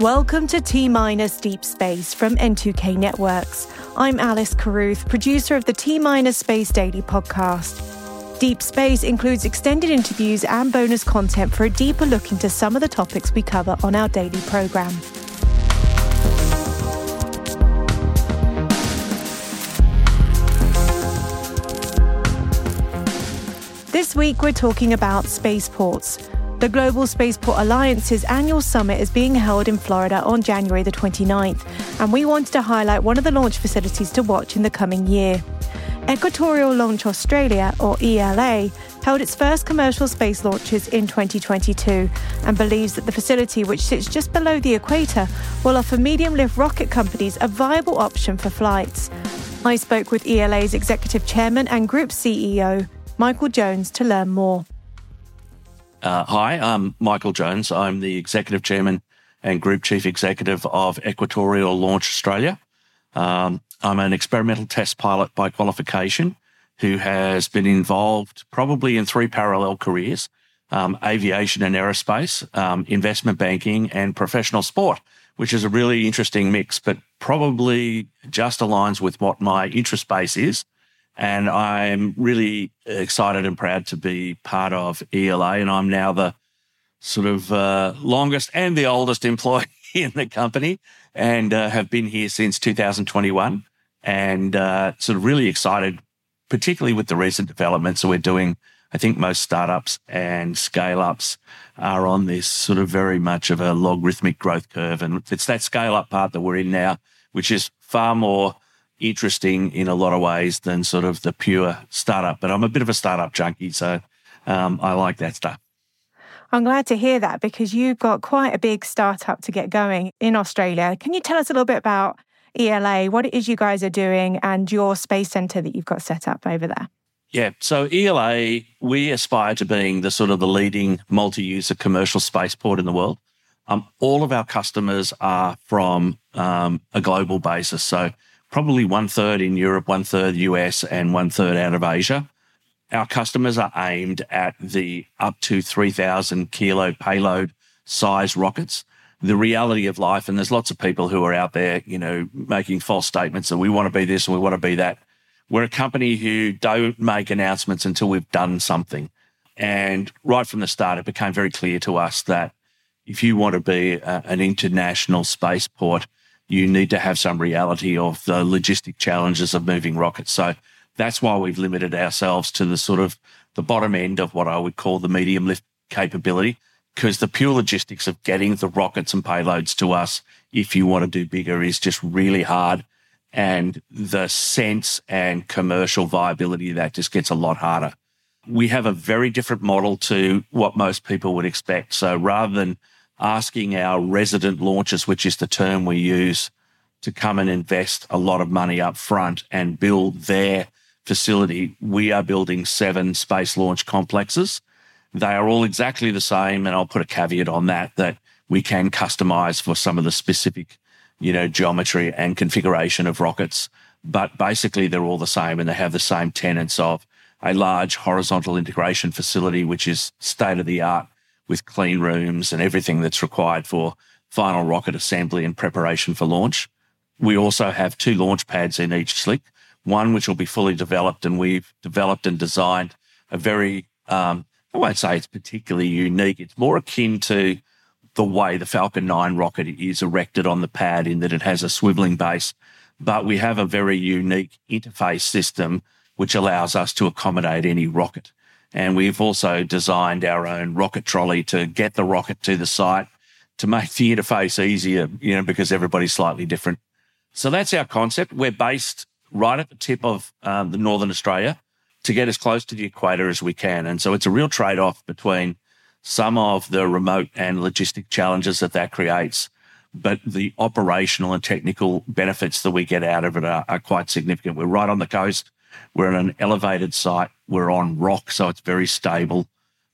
Welcome to T Minus Deep Space from N2K Networks. I'm Alice Carruth, producer of the T Minus Space Daily podcast. Deep Space includes extended interviews and bonus content for a deeper look into some of the topics we cover on our daily program. This week, we're talking about spaceports. The Global Spaceport Alliance's annual summit is being held in Florida on January the 29th, and we wanted to highlight one of the launch facilities to watch in the coming year. Equatorial Launch Australia, or ELA, held its first commercial space launches in 2022 and believes that the facility, which sits just below the equator, will offer medium lift rocket companies a viable option for flights. I spoke with ELA's executive chairman and group CEO, Michael Jones, to learn more. Uh, hi, I'm Michael Jones. I'm the Executive Chairman and Group Chief Executive of Equatorial Launch Australia. Um, I'm an experimental test pilot by qualification who has been involved probably in three parallel careers um, aviation and aerospace, um, investment banking, and professional sport, which is a really interesting mix, but probably just aligns with what my interest base is and I'm really excited and proud to be part of ELA. And I'm now the sort of uh, longest and the oldest employee in the company and uh, have been here since 2021. And uh, sort of really excited, particularly with the recent developments that we're doing. I think most startups and scale ups are on this sort of very much of a logarithmic growth curve. And it's that scale up part that we're in now, which is far more interesting in a lot of ways than sort of the pure startup. But I'm a bit of a startup junkie, so um, I like that stuff. I'm glad to hear that because you've got quite a big startup to get going in Australia. Can you tell us a little bit about ELA, what it is you guys are doing, and your space center that you've got set up over there? Yeah, so ELA, we aspire to being the sort of the leading multi-user commercial spaceport in the world. Um, all of our customers are from um, a global basis. So probably one third in Europe, one third US, and one third out of Asia. Our customers are aimed at the up to 3,000 kilo payload size rockets. The reality of life, and there's lots of people who are out there, you know, making false statements that we want to be this and we want to be that. We're a company who don't make announcements until we've done something. And right from the start, it became very clear to us that if you want to be a, an international spaceport, you need to have some reality of the logistic challenges of moving rockets. So that's why we've limited ourselves to the sort of the bottom end of what I would call the medium lift capability, because the pure logistics of getting the rockets and payloads to us, if you want to do bigger, is just really hard. And the sense and commercial viability of that just gets a lot harder. We have a very different model to what most people would expect. So rather than asking our resident launchers, which is the term we use, to come and invest a lot of money up front and build their facility. We are building seven space launch complexes. They are all exactly the same. And I'll put a caveat on that, that we can customize for some of the specific you know, geometry and configuration of rockets. But basically, they're all the same and they have the same tenets of a large horizontal integration facility, which is state of the art with clean rooms and everything that's required for final rocket assembly and preparation for launch. We also have two launch pads in each slick, one which will be fully developed, and we've developed and designed a very, um, I won't say it's particularly unique. It's more akin to the way the Falcon 9 rocket is erected on the pad in that it has a swiveling base. But we have a very unique interface system which allows us to accommodate any rocket. And we've also designed our own rocket trolley to get the rocket to the site to make the interface easier, you know, because everybody's slightly different. So that's our concept. We're based right at the tip of um, the Northern Australia to get as close to the equator as we can. And so it's a real trade off between some of the remote and logistic challenges that that creates, but the operational and technical benefits that we get out of it are, are quite significant. We're right on the coast. We're in an elevated site. We're on rock, so it's very stable.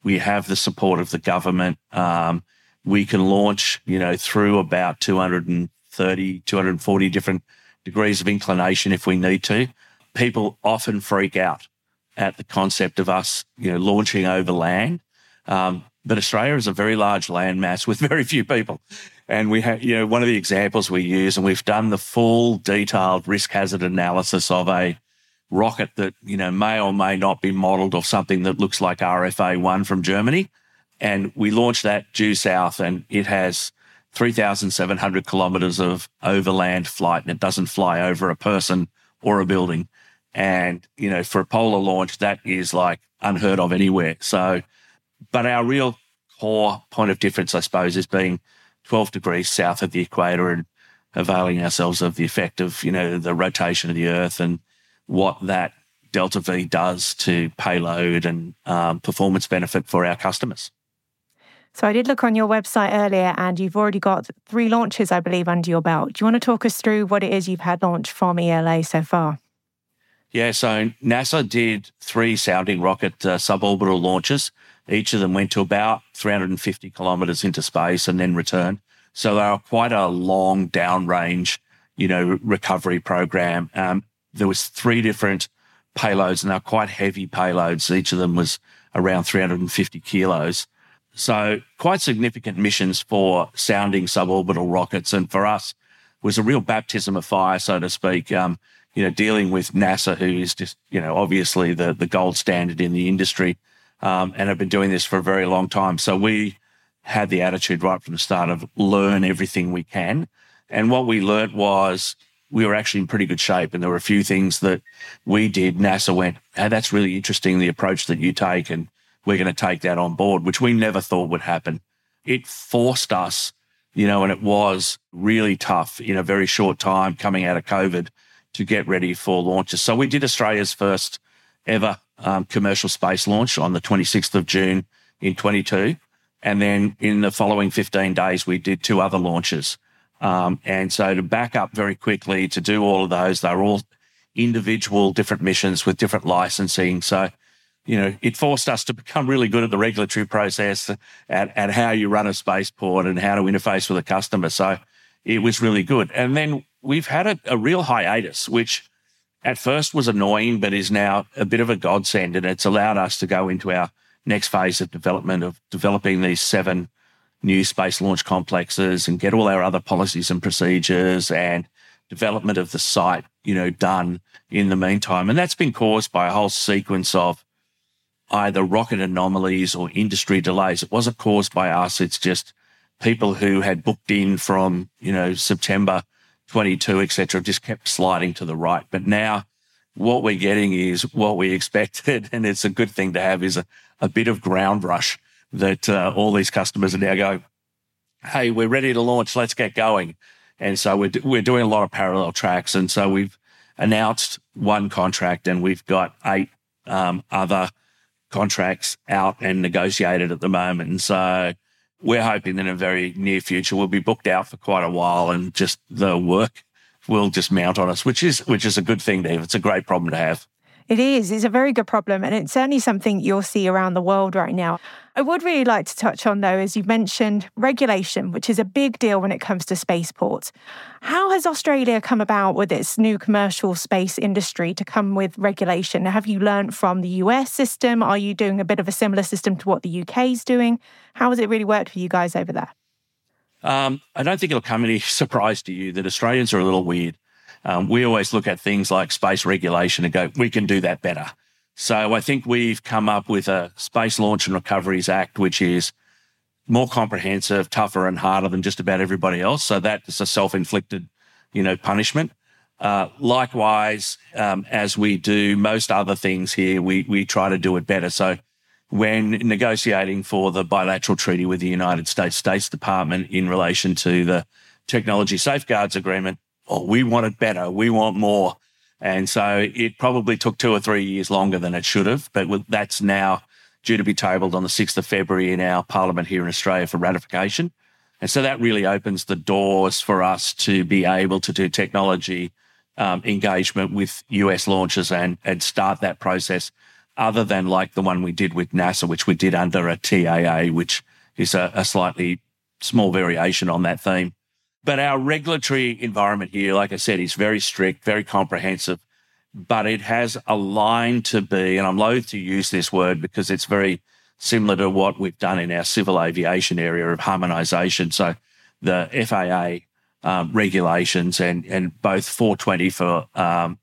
We have the support of the government. Um, we can launch, you know, through about 230, 240 different degrees of inclination if we need to. People often freak out at the concept of us, you know, launching over land. Um, but Australia is a very large landmass with very few people. And we have, you know, one of the examples we use, and we've done the full detailed risk hazard analysis of a rocket that, you know, may or may not be modeled off something that looks like RFA 1 from Germany. And we launched that due south and it has 3,700 kilometers of overland flight and it doesn't fly over a person or a building. And, you know, for a polar launch, that is like unheard of anywhere. So, but our real core point of difference, I suppose, is being 12 degrees south of the equator and availing ourselves of the effect of, you know, the rotation of the earth and what that delta V does to payload and um, performance benefit for our customers. So I did look on your website earlier and you've already got three launches, I believe, under your belt. Do you want to talk us through what it is you've had launched from ELA so far? Yeah, so NASA did three sounding rocket uh, suborbital launches. Each of them went to about 350 kilometers into space and then returned. So they are quite a long downrange, you know, recovery program. Um, there was three different payloads and they're quite heavy payloads. Each of them was around 350 kilos. So quite significant missions for sounding suborbital rockets. And for us was a real baptism of fire, so to speak. Um, you know, dealing with NASA, who is just, you know, obviously the, the gold standard in the industry, um, and have been doing this for a very long time. So we had the attitude right from the start of learn everything we can. And what we learned was we were actually in pretty good shape. And there were a few things that we did. NASA went, hey, that's really interesting, the approach that you take. And we're going to take that on board, which we never thought would happen. It forced us, you know, and it was really tough in a very short time coming out of COVID to get ready for launches. So we did Australia's first ever um, commercial space launch on the 26th of June in 22. And then in the following 15 days, we did two other launches. Um, and so to back up very quickly to do all of those, they're all individual different missions with different licensing. So you know, it forced us to become really good at the regulatory process at, how you run a spaceport and how to interface with a customer. So it was really good. And then we've had a, a real hiatus, which at first was annoying, but is now a bit of a godsend. And it's allowed us to go into our next phase of development of developing these seven new space launch complexes and get all our other policies and procedures and development of the site, you know, done in the meantime. And that's been caused by a whole sequence of either rocket anomalies or industry delays. It wasn't caused by us. It's just people who had booked in from, you know, September 22, etc., just kept sliding to the right. But now what we're getting is what we expected. And it's a good thing to have is a, a bit of ground rush that uh, all these customers are now going, Hey, we're ready to launch. Let's get going. And so we're, we're doing a lot of parallel tracks. And so we've announced one contract and we've got eight um, other contracts out and negotiated at the moment. And so we're hoping that in a very near future we'll be booked out for quite a while and just the work will just mount on us, which is which is a good thing, Dave. It's a great problem to have. It is. It's a very good problem. And it's certainly something you'll see around the world right now. I would really like to touch on, though, as you mentioned, regulation, which is a big deal when it comes to spaceports. How has Australia come about with its new commercial space industry to come with regulation? Have you learned from the US system? Are you doing a bit of a similar system to what the UK is doing? How has it really worked for you guys over there? Um, I don't think it'll come any surprise to you that Australians are a little weird. Um, we always look at things like space regulation and go, we can do that better. So I think we've come up with a Space Launch and Recoveries Act, which is more comprehensive, tougher, and harder than just about everybody else. So that is a self-inflicted, you know, punishment. Uh, likewise, um, as we do most other things here, we we try to do it better. So when negotiating for the bilateral treaty with the United States States Department in relation to the Technology Safeguards Agreement, oh, we want it better. We want more. And so it probably took two or three years longer than it should have, but that's now due to be tabled on the 6th of February in our parliament here in Australia for ratification. And so that really opens the doors for us to be able to do technology um, engagement with US launches and, and start that process other than like the one we did with NASA, which we did under a TAA, which is a, a slightly small variation on that theme. But our regulatory environment here, like I said, is very strict, very comprehensive, but it has a line to be, and I'm loath to use this word because it's very similar to what we've done in our civil aviation area of harmonization. So the FAA um, regulations and, and both 420 for um,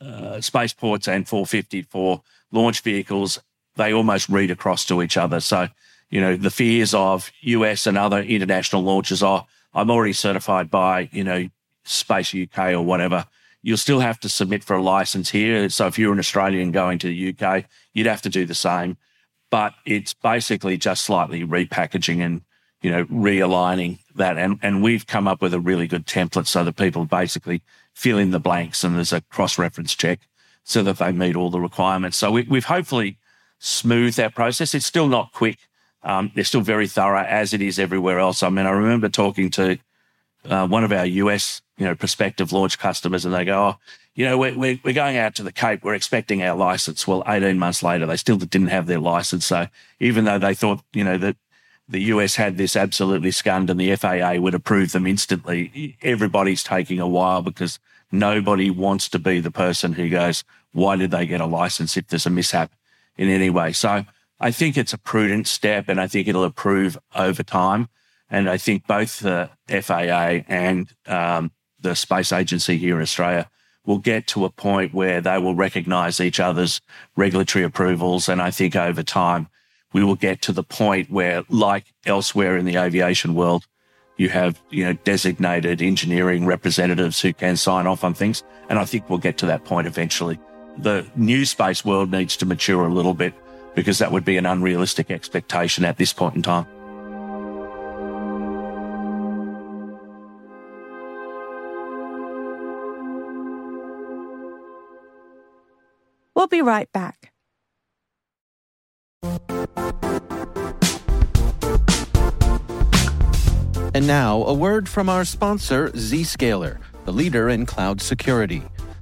uh, spaceports and 450 for launch vehicles, they almost read across to each other. So, you know, the fears of US and other international launches are, I'm already certified by, you know, Space UK or whatever. You'll still have to submit for a license here. So if you're an Australian going to the UK, you'd have to do the same. But it's basically just slightly repackaging and, you know, realigning that. And, and we've come up with a really good template so that people basically fill in the blanks and there's a cross reference check so that they meet all the requirements. So we, have hopefully smoothed that process. It's still not quick. Um, they're still very thorough as it is everywhere else. I mean, I remember talking to uh, one of our US, you know, prospective launch customers and they go, oh, you know, we're, we're, we're going out to the Cape. We're expecting our license. Well, 18 months later, they still didn't have their license. So even though they thought, you know, that the US had this absolutely scanned and the FAA would approve them instantly, everybody's taking a while because Nobody wants to be the person who goes, why did they get a license if there's a mishap in any way? So I think it's a prudent step and I think it'll improve over time. And I think both the FAA and um, the space agency here in Australia will get to a point where they will recognize each other's regulatory approvals. And I think over time, we will get to the point where, like elsewhere in the aviation world, you have, you know, designated engineering representatives who can sign off on things. And I think we'll get to that point eventually. The new space world needs to mature a little bit because that would be an unrealistic expectation at this point in time. We'll be right back. And now, a word from our sponsor, Zscaler, the leader in cloud security.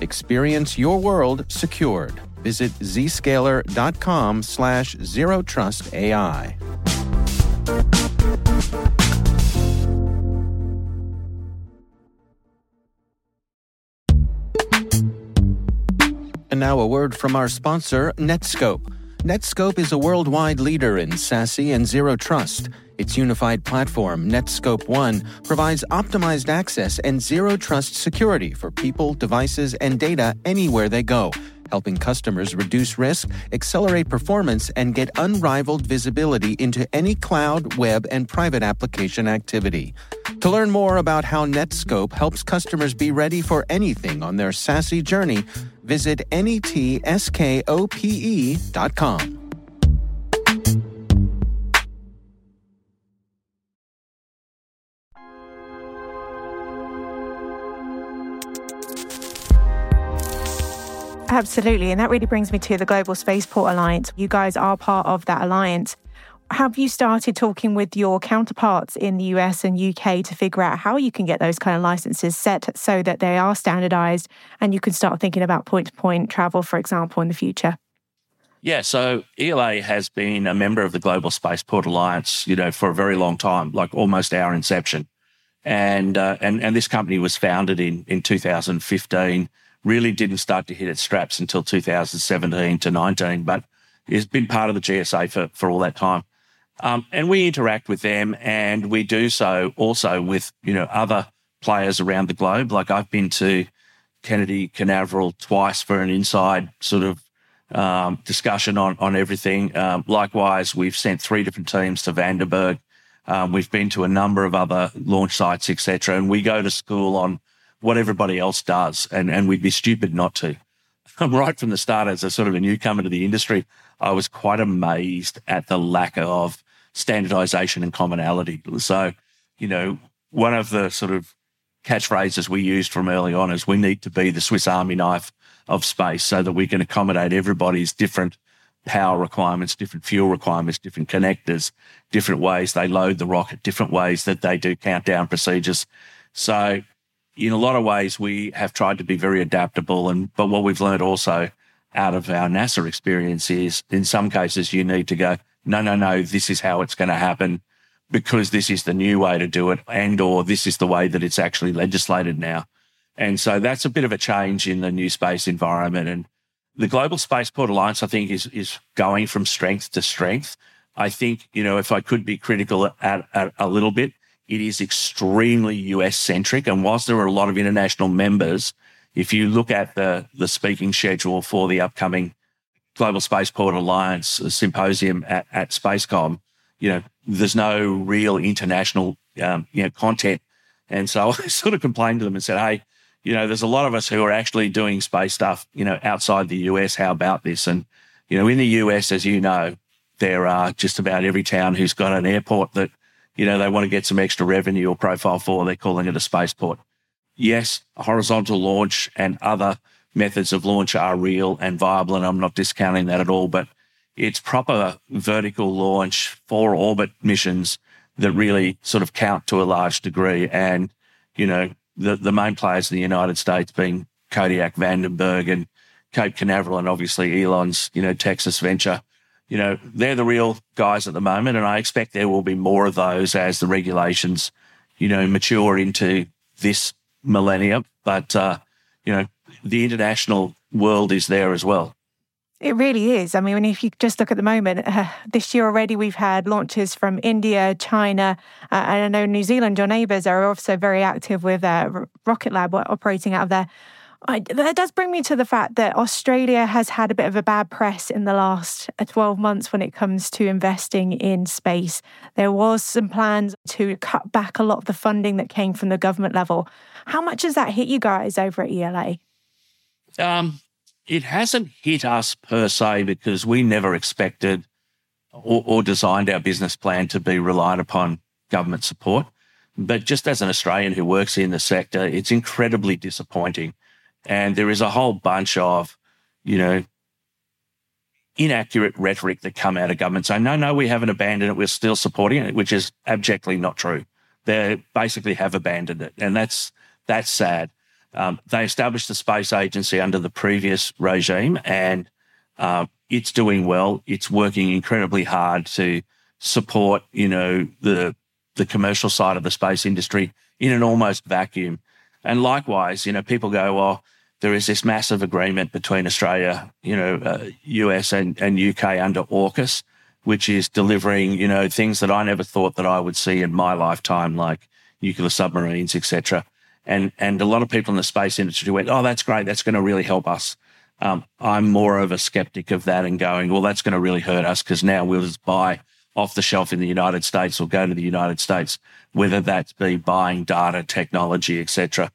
Experience your world secured. Visit zscaler.com slash zero trust AI. And now a word from our sponsor, Netskope. Netskope is a worldwide leader in SASE and zero trust. Its unified platform, Netskope One, provides optimized access and zero trust security for people, devices, and data anywhere they go helping customers reduce risk, accelerate performance, and get unrivaled visibility into any cloud, web, and private application activity. To learn more about how Netskope helps customers be ready for anything on their SASE journey, visit netskope.com. Absolutely. And that really brings me to the Global Spaceport Alliance. You guys are part of that alliance. Have you started talking with your counterparts in the US and UK to figure out how you can get those kind of licenses set so that they are standardized and you can start thinking about point to point travel, for example, in the future? Yeah, so ELA has been a member of the Global Spaceport Alliance, you know, for a very long time, like almost our inception. And uh, and and this company was founded in in 2015 really didn't start to hit its straps until 2017 to 19, but it's been part of the GSA for, for all that time. Um, and we interact with them and we do so also with, you know, other players around the globe. Like I've been to Kennedy Canaveral twice for an inside sort of um, discussion on, on everything. Um, likewise, we've sent three different teams to Vandenberg. Um, we've been to a number of other launch sites, etc. And we go to school on what everybody else does, and, and we'd be stupid not to. right from the start, as a sort of a newcomer to the industry, I was quite amazed at the lack of standardization and commonality. So, you know, one of the sort of catchphrases we used from early on is we need to be the Swiss Army knife of space so that we can accommodate everybody's different power requirements, different fuel requirements, different connectors, different ways they load the rocket, different ways that they do countdown procedures. So in a lot of ways, we have tried to be very adaptable. And but what we've learned also out of our NASA experience is, in some cases, you need to go, no, no, no, this is how it's going to happen because this is the new way to do it, and or this is the way that it's actually legislated now. And so that's a bit of a change in the new space environment. And the Global Spaceport Alliance, I think, is is going from strength to strength. I think, you know, if I could be critical at, at a little bit, it is extremely US centric. And whilst there are a lot of international members, if you look at the, the speaking schedule for the upcoming Global Spaceport Alliance symposium at, at Spacecom, you know, there's no real international, um, you know, content. And so I sort of complained to them and said, Hey, you know, there's a lot of us who are actually doing space stuff, you know, outside the US. How about this? And, you know, in the US, as you know, there are just about every town who's got an airport that you know, they want to get some extra revenue or profile for, they're calling it a spaceport. Yes, horizontal launch and other methods of launch are real and viable, and I'm not discounting that at all, but it's proper vertical launch for orbit missions that really sort of count to a large degree. And, you know, the, the main players in the United States being Kodiak, Vandenberg, and Cape Canaveral, and obviously Elon's, you know, Texas venture you know, they're the real guys at the moment. And I expect there will be more of those as the regulations, you know, mature into this millennium. But, uh, you know, the international world is there as well. It really is. I mean, if you just look at the moment, uh, this year already we've had launches from India, China, uh, and I know New Zealand, your neighbours, are also very active with uh, Rocket Lab operating out of there. I, that does bring me to the fact that Australia has had a bit of a bad press in the last uh, 12 months when it comes to investing in space. There was some plans to cut back a lot of the funding that came from the government level. How much has that hit you guys over at ELA? Um, it hasn't hit us per se because we never expected or, or designed our business plan to be reliant upon government support. But just as an Australian who works in the sector, it's incredibly disappointing and there is a whole bunch of, you know, inaccurate rhetoric that come out of government saying, no, no, we haven't abandoned it. We're still supporting it, which is abjectly not true. They basically have abandoned it. And that's, that's sad. Um, they established the space agency under the previous regime and uh, it's doing well. It's working incredibly hard to support, you know, the, the commercial side of the space industry in an almost vacuum. And likewise, you know, people go, well, there is this massive agreement between Australia, you know, uh, US and, and UK under AUKUS, which is delivering, you know, things that I never thought that I would see in my lifetime, like nuclear submarines, etc. And and a lot of people in the space industry went, oh, that's great, that's going to really help us. Um, I'm more of a skeptic of that and going, well, that's going to really hurt us because now we'll just buy off the shelf in the United States or go to the United States, whether that's be buying data, technology, etc.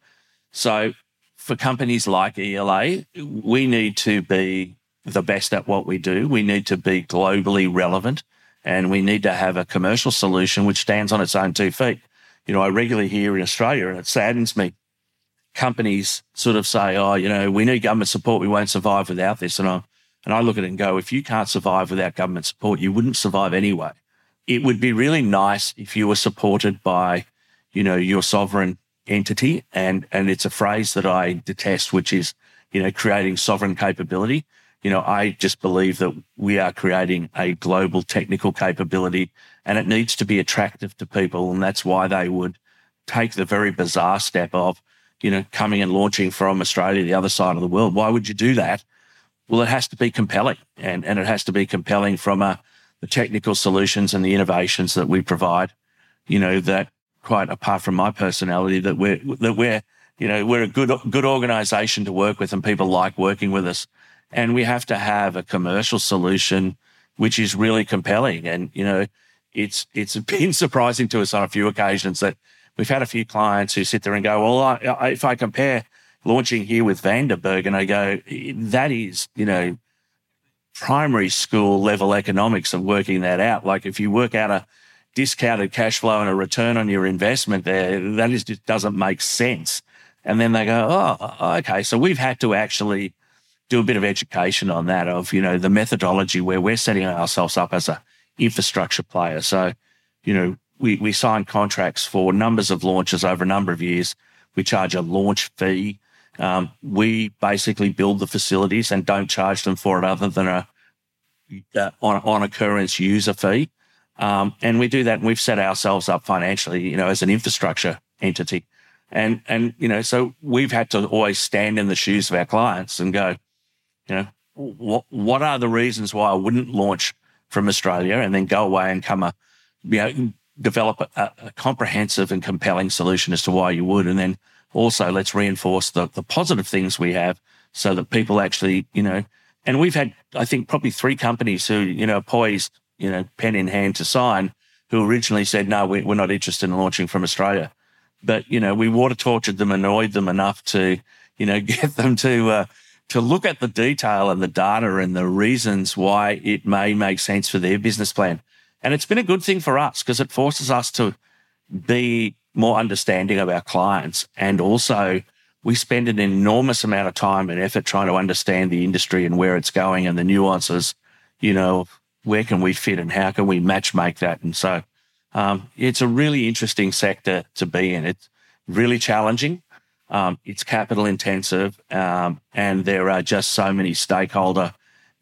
So for companies like ELA, we need to be the best at what we do. We need to be globally relevant and we need to have a commercial solution which stands on its own two feet. You know, I regularly hear in Australia, and it saddens me, companies sort of say, oh, you know, we need government support. We won't survive without this. And I, and I look at it and go, if you can't survive without government support, you wouldn't survive anyway. It would be really nice if you were supported by, you know, your sovereign entity. And, and it's a phrase that I detest, which is, you know, creating sovereign capability. You know, I just believe that we are creating a global technical capability and it needs to be attractive to people. And that's why they would take the very bizarre step of, you know, coming and launching from Australia, the other side of the world. Why would you do that? Well, it has to be compelling and, and it has to be compelling from a, uh, the technical solutions and the innovations that we provide, you know, that quite apart from my personality, that we're, that we're, you know, we're a good, good organization to work with and people like working with us. And we have to have a commercial solution which is really compelling. And, you know, it's, it's been surprising to us on a few occasions that we've had a few clients who sit there and go, well, I, if I compare launching here with Vandenberg. and I go, that is, you know, primary school level economics of working that out. Like if you work out a discounted cash flow and a return on your investment there, that is just doesn't make sense. And then they go, oh, okay. So we've had to actually do a bit of education on that of, you know, the methodology where we're setting ourselves up as a infrastructure player. So, you know, we, we sign contracts for numbers of launches over a number of years. We charge a launch fee. Um, we basically build the facilities and don't charge them for it other than a uh, on, on occurrence user fee. Um, and we do that and we've set ourselves up financially, you know, as an infrastructure entity. And, and, you know, so we've had to always stand in the shoes of our clients and go, you know, what, what are the reasons why I wouldn't launch from Australia and then go away and come a, you know, develop a, a, comprehensive and compelling solution as to why you would. And then also let's reinforce the, the positive things we have so that people actually, you know, and we've had, I think, probably three companies who, you know, poised, you know, pen in hand to sign, who originally said, no, we, we're not interested in launching from Australia. But, you know, we water tortured them, annoyed them enough to, you know, get them to, uh, to look at the detail and the data and the reasons why it may make sense for their business plan. And it's been a good thing for us because it forces us to be more understanding of our clients. And also, we spend an enormous amount of time and effort trying to understand the industry and where it's going and the nuances, you know, where can we fit and how can we match make that? And so, um, it's a really interesting sector to be in. It's really challenging. Um, it's capital intensive, um, and there are just so many stakeholder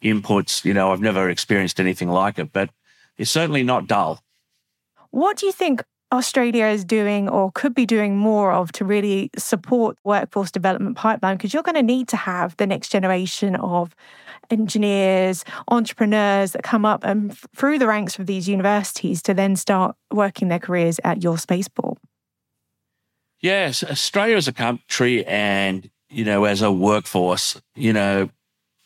inputs. You know, I've never experienced anything like it, but it's certainly not dull. What do you think Australia is doing or could be doing more of to really support workforce development pipeline? Because you're going to need to have the next generation of engineers, entrepreneurs that come up and f- through the ranks of these universities to then start working their careers at your spaceport. Yes, Australia as a country and, you know, as a workforce, you know,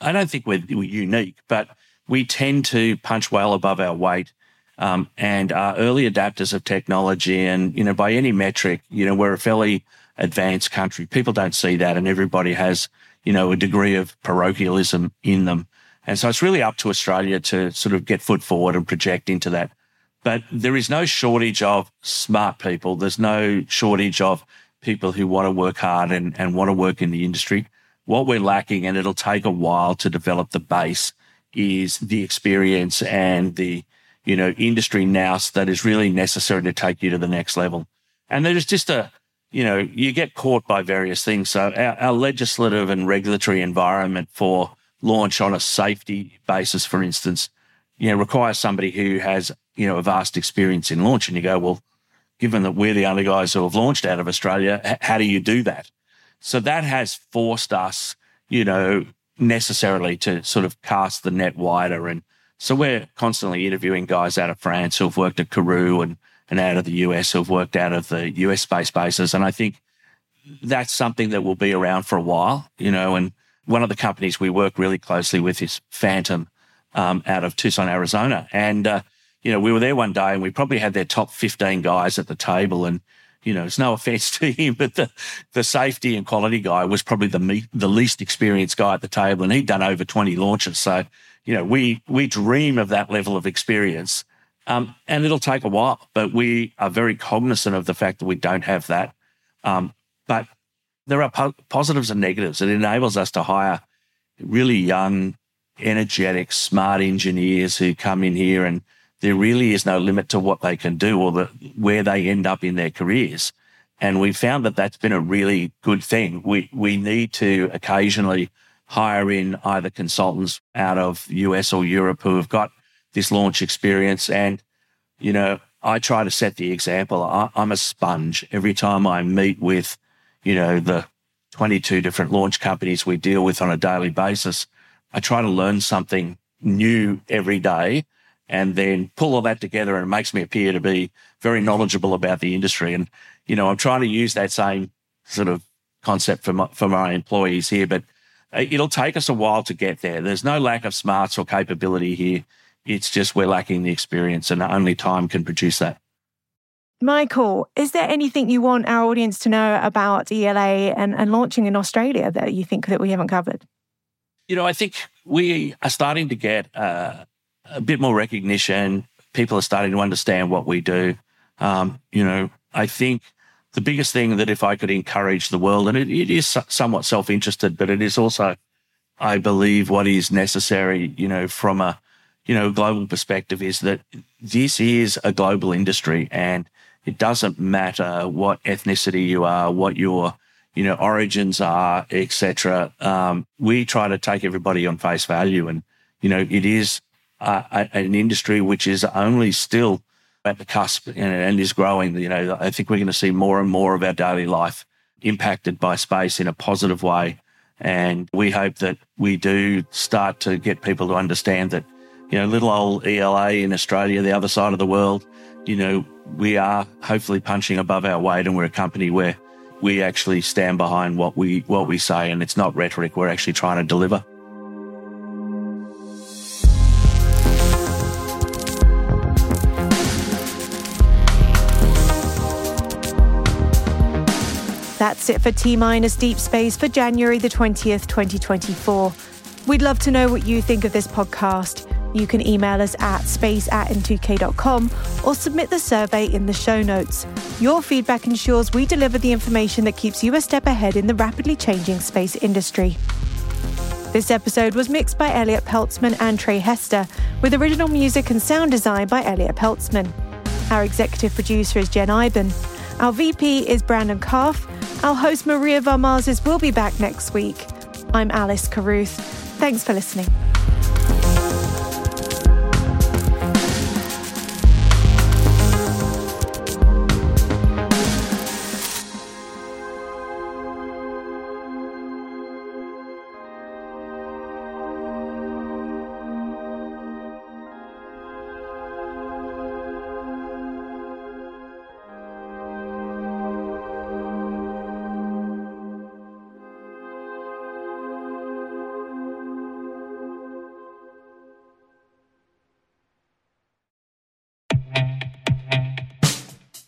I don't think we're unique, but we tend to punch well above our weight um, and are early adapters of technology. And, you know, by any metric, you know, we're a fairly advanced country. People don't see that and everybody has, you know, a degree of parochialism in them. And so it's really up to Australia to sort of get foot forward and project into that. But there is no shortage of smart people. There's no shortage of people who want to work hard and, and want to work in the industry. What we're lacking, and it'll take a while to develop the base, is the experience and the you know industry nous that is really necessary to take you to the next level. And there's just a you know you get caught by various things. So our, our legislative and regulatory environment for launch on a safety basis, for instance, you know requires somebody who has you know a vast experience in launch. And you go, well, given that we're the only guys who have launched out of Australia, how do you do that? So that has forced us, you know, necessarily to sort of cast the net wider. And so we're constantly interviewing guys out of France who've worked at Kourou and, and out of the US who've worked out of the US space bases. And I think that's something that will be around for a while, you know, and one of the companies we work really closely with is Phantom um, out of Tucson, Arizona. And, uh, you know, we were there one day and we probably had their top 15 guys at the table. And, you know, it's no offense to him, but the, the safety and quality guy was probably the, me- the least experienced guy at the table. And he'd done over 20 launches. So, you know, we, we dream of that level of experience. Um, and it'll take a while, but we are very cognizant of the fact that we don't have that. Um, but there are po- positives and negatives. It enables us to hire really young, energetic, smart engineers who come in here and there really is no limit to what they can do or the, where they end up in their careers. And we found that that's been a really good thing. We, we need to occasionally hire in either consultants out of US or Europe who have got this launch experience. And, you know, I try to set the example. I, I'm a sponge. Every time I meet with, you know, the 22 different launch companies we deal with on a daily basis, I try to learn something new every day and then pull all that together and it makes me appear to be very knowledgeable about the industry. And, you know, I'm trying to use that same sort of concept for my, for my employees here, but it'll take us a while to get there. There's no lack of smarts or capability here. It's just we're lacking the experience and only time can produce that. Michael, is there anything you want our audience to know about ELA and, and launching in Australia that you think that we haven't covered? You know, I think we are starting to get uh, a bit more recognition. People are starting to understand what we do. Um, you know, I think the biggest thing that if I could encourage the world, and it, it is somewhat self interested, but it is also, I believe, what is necessary, you know, from a, you know, global perspective is that this is a global industry and it doesn't matter what ethnicity you are, what your, you know, origins are, etc. Um, we try to take everybody on face value and, you know, it is uh, an industry which is only still at the cusp and, and is growing. You know, I think we're going to see more and more of our daily life impacted by space in a positive way. And we hope that we do start to get people to understand that, you know, little old ELA in Australia, the other side of the world, you know, we are hopefully punching above our weight and we're a company where we actually stand behind what we, what we say and it's not rhetoric. We're actually trying to deliver. That's it for T Minus Deep Space for January the 20th, 2024. We'd love to know what you think of this podcast. You can email us at space at n2k.com or submit the survey in the show notes. Your feedback ensures we deliver the information that keeps you a step ahead in the rapidly changing space industry. This episode was mixed by Elliot Peltzman and Trey Hester, with original music and sound design by Elliot Peltzman. Our executive producer is Jen Iben. Our VP is Brandon Karpf. Our host Maria Varmazes will be back next week. I'm Alice Carruth. Thanks for listening.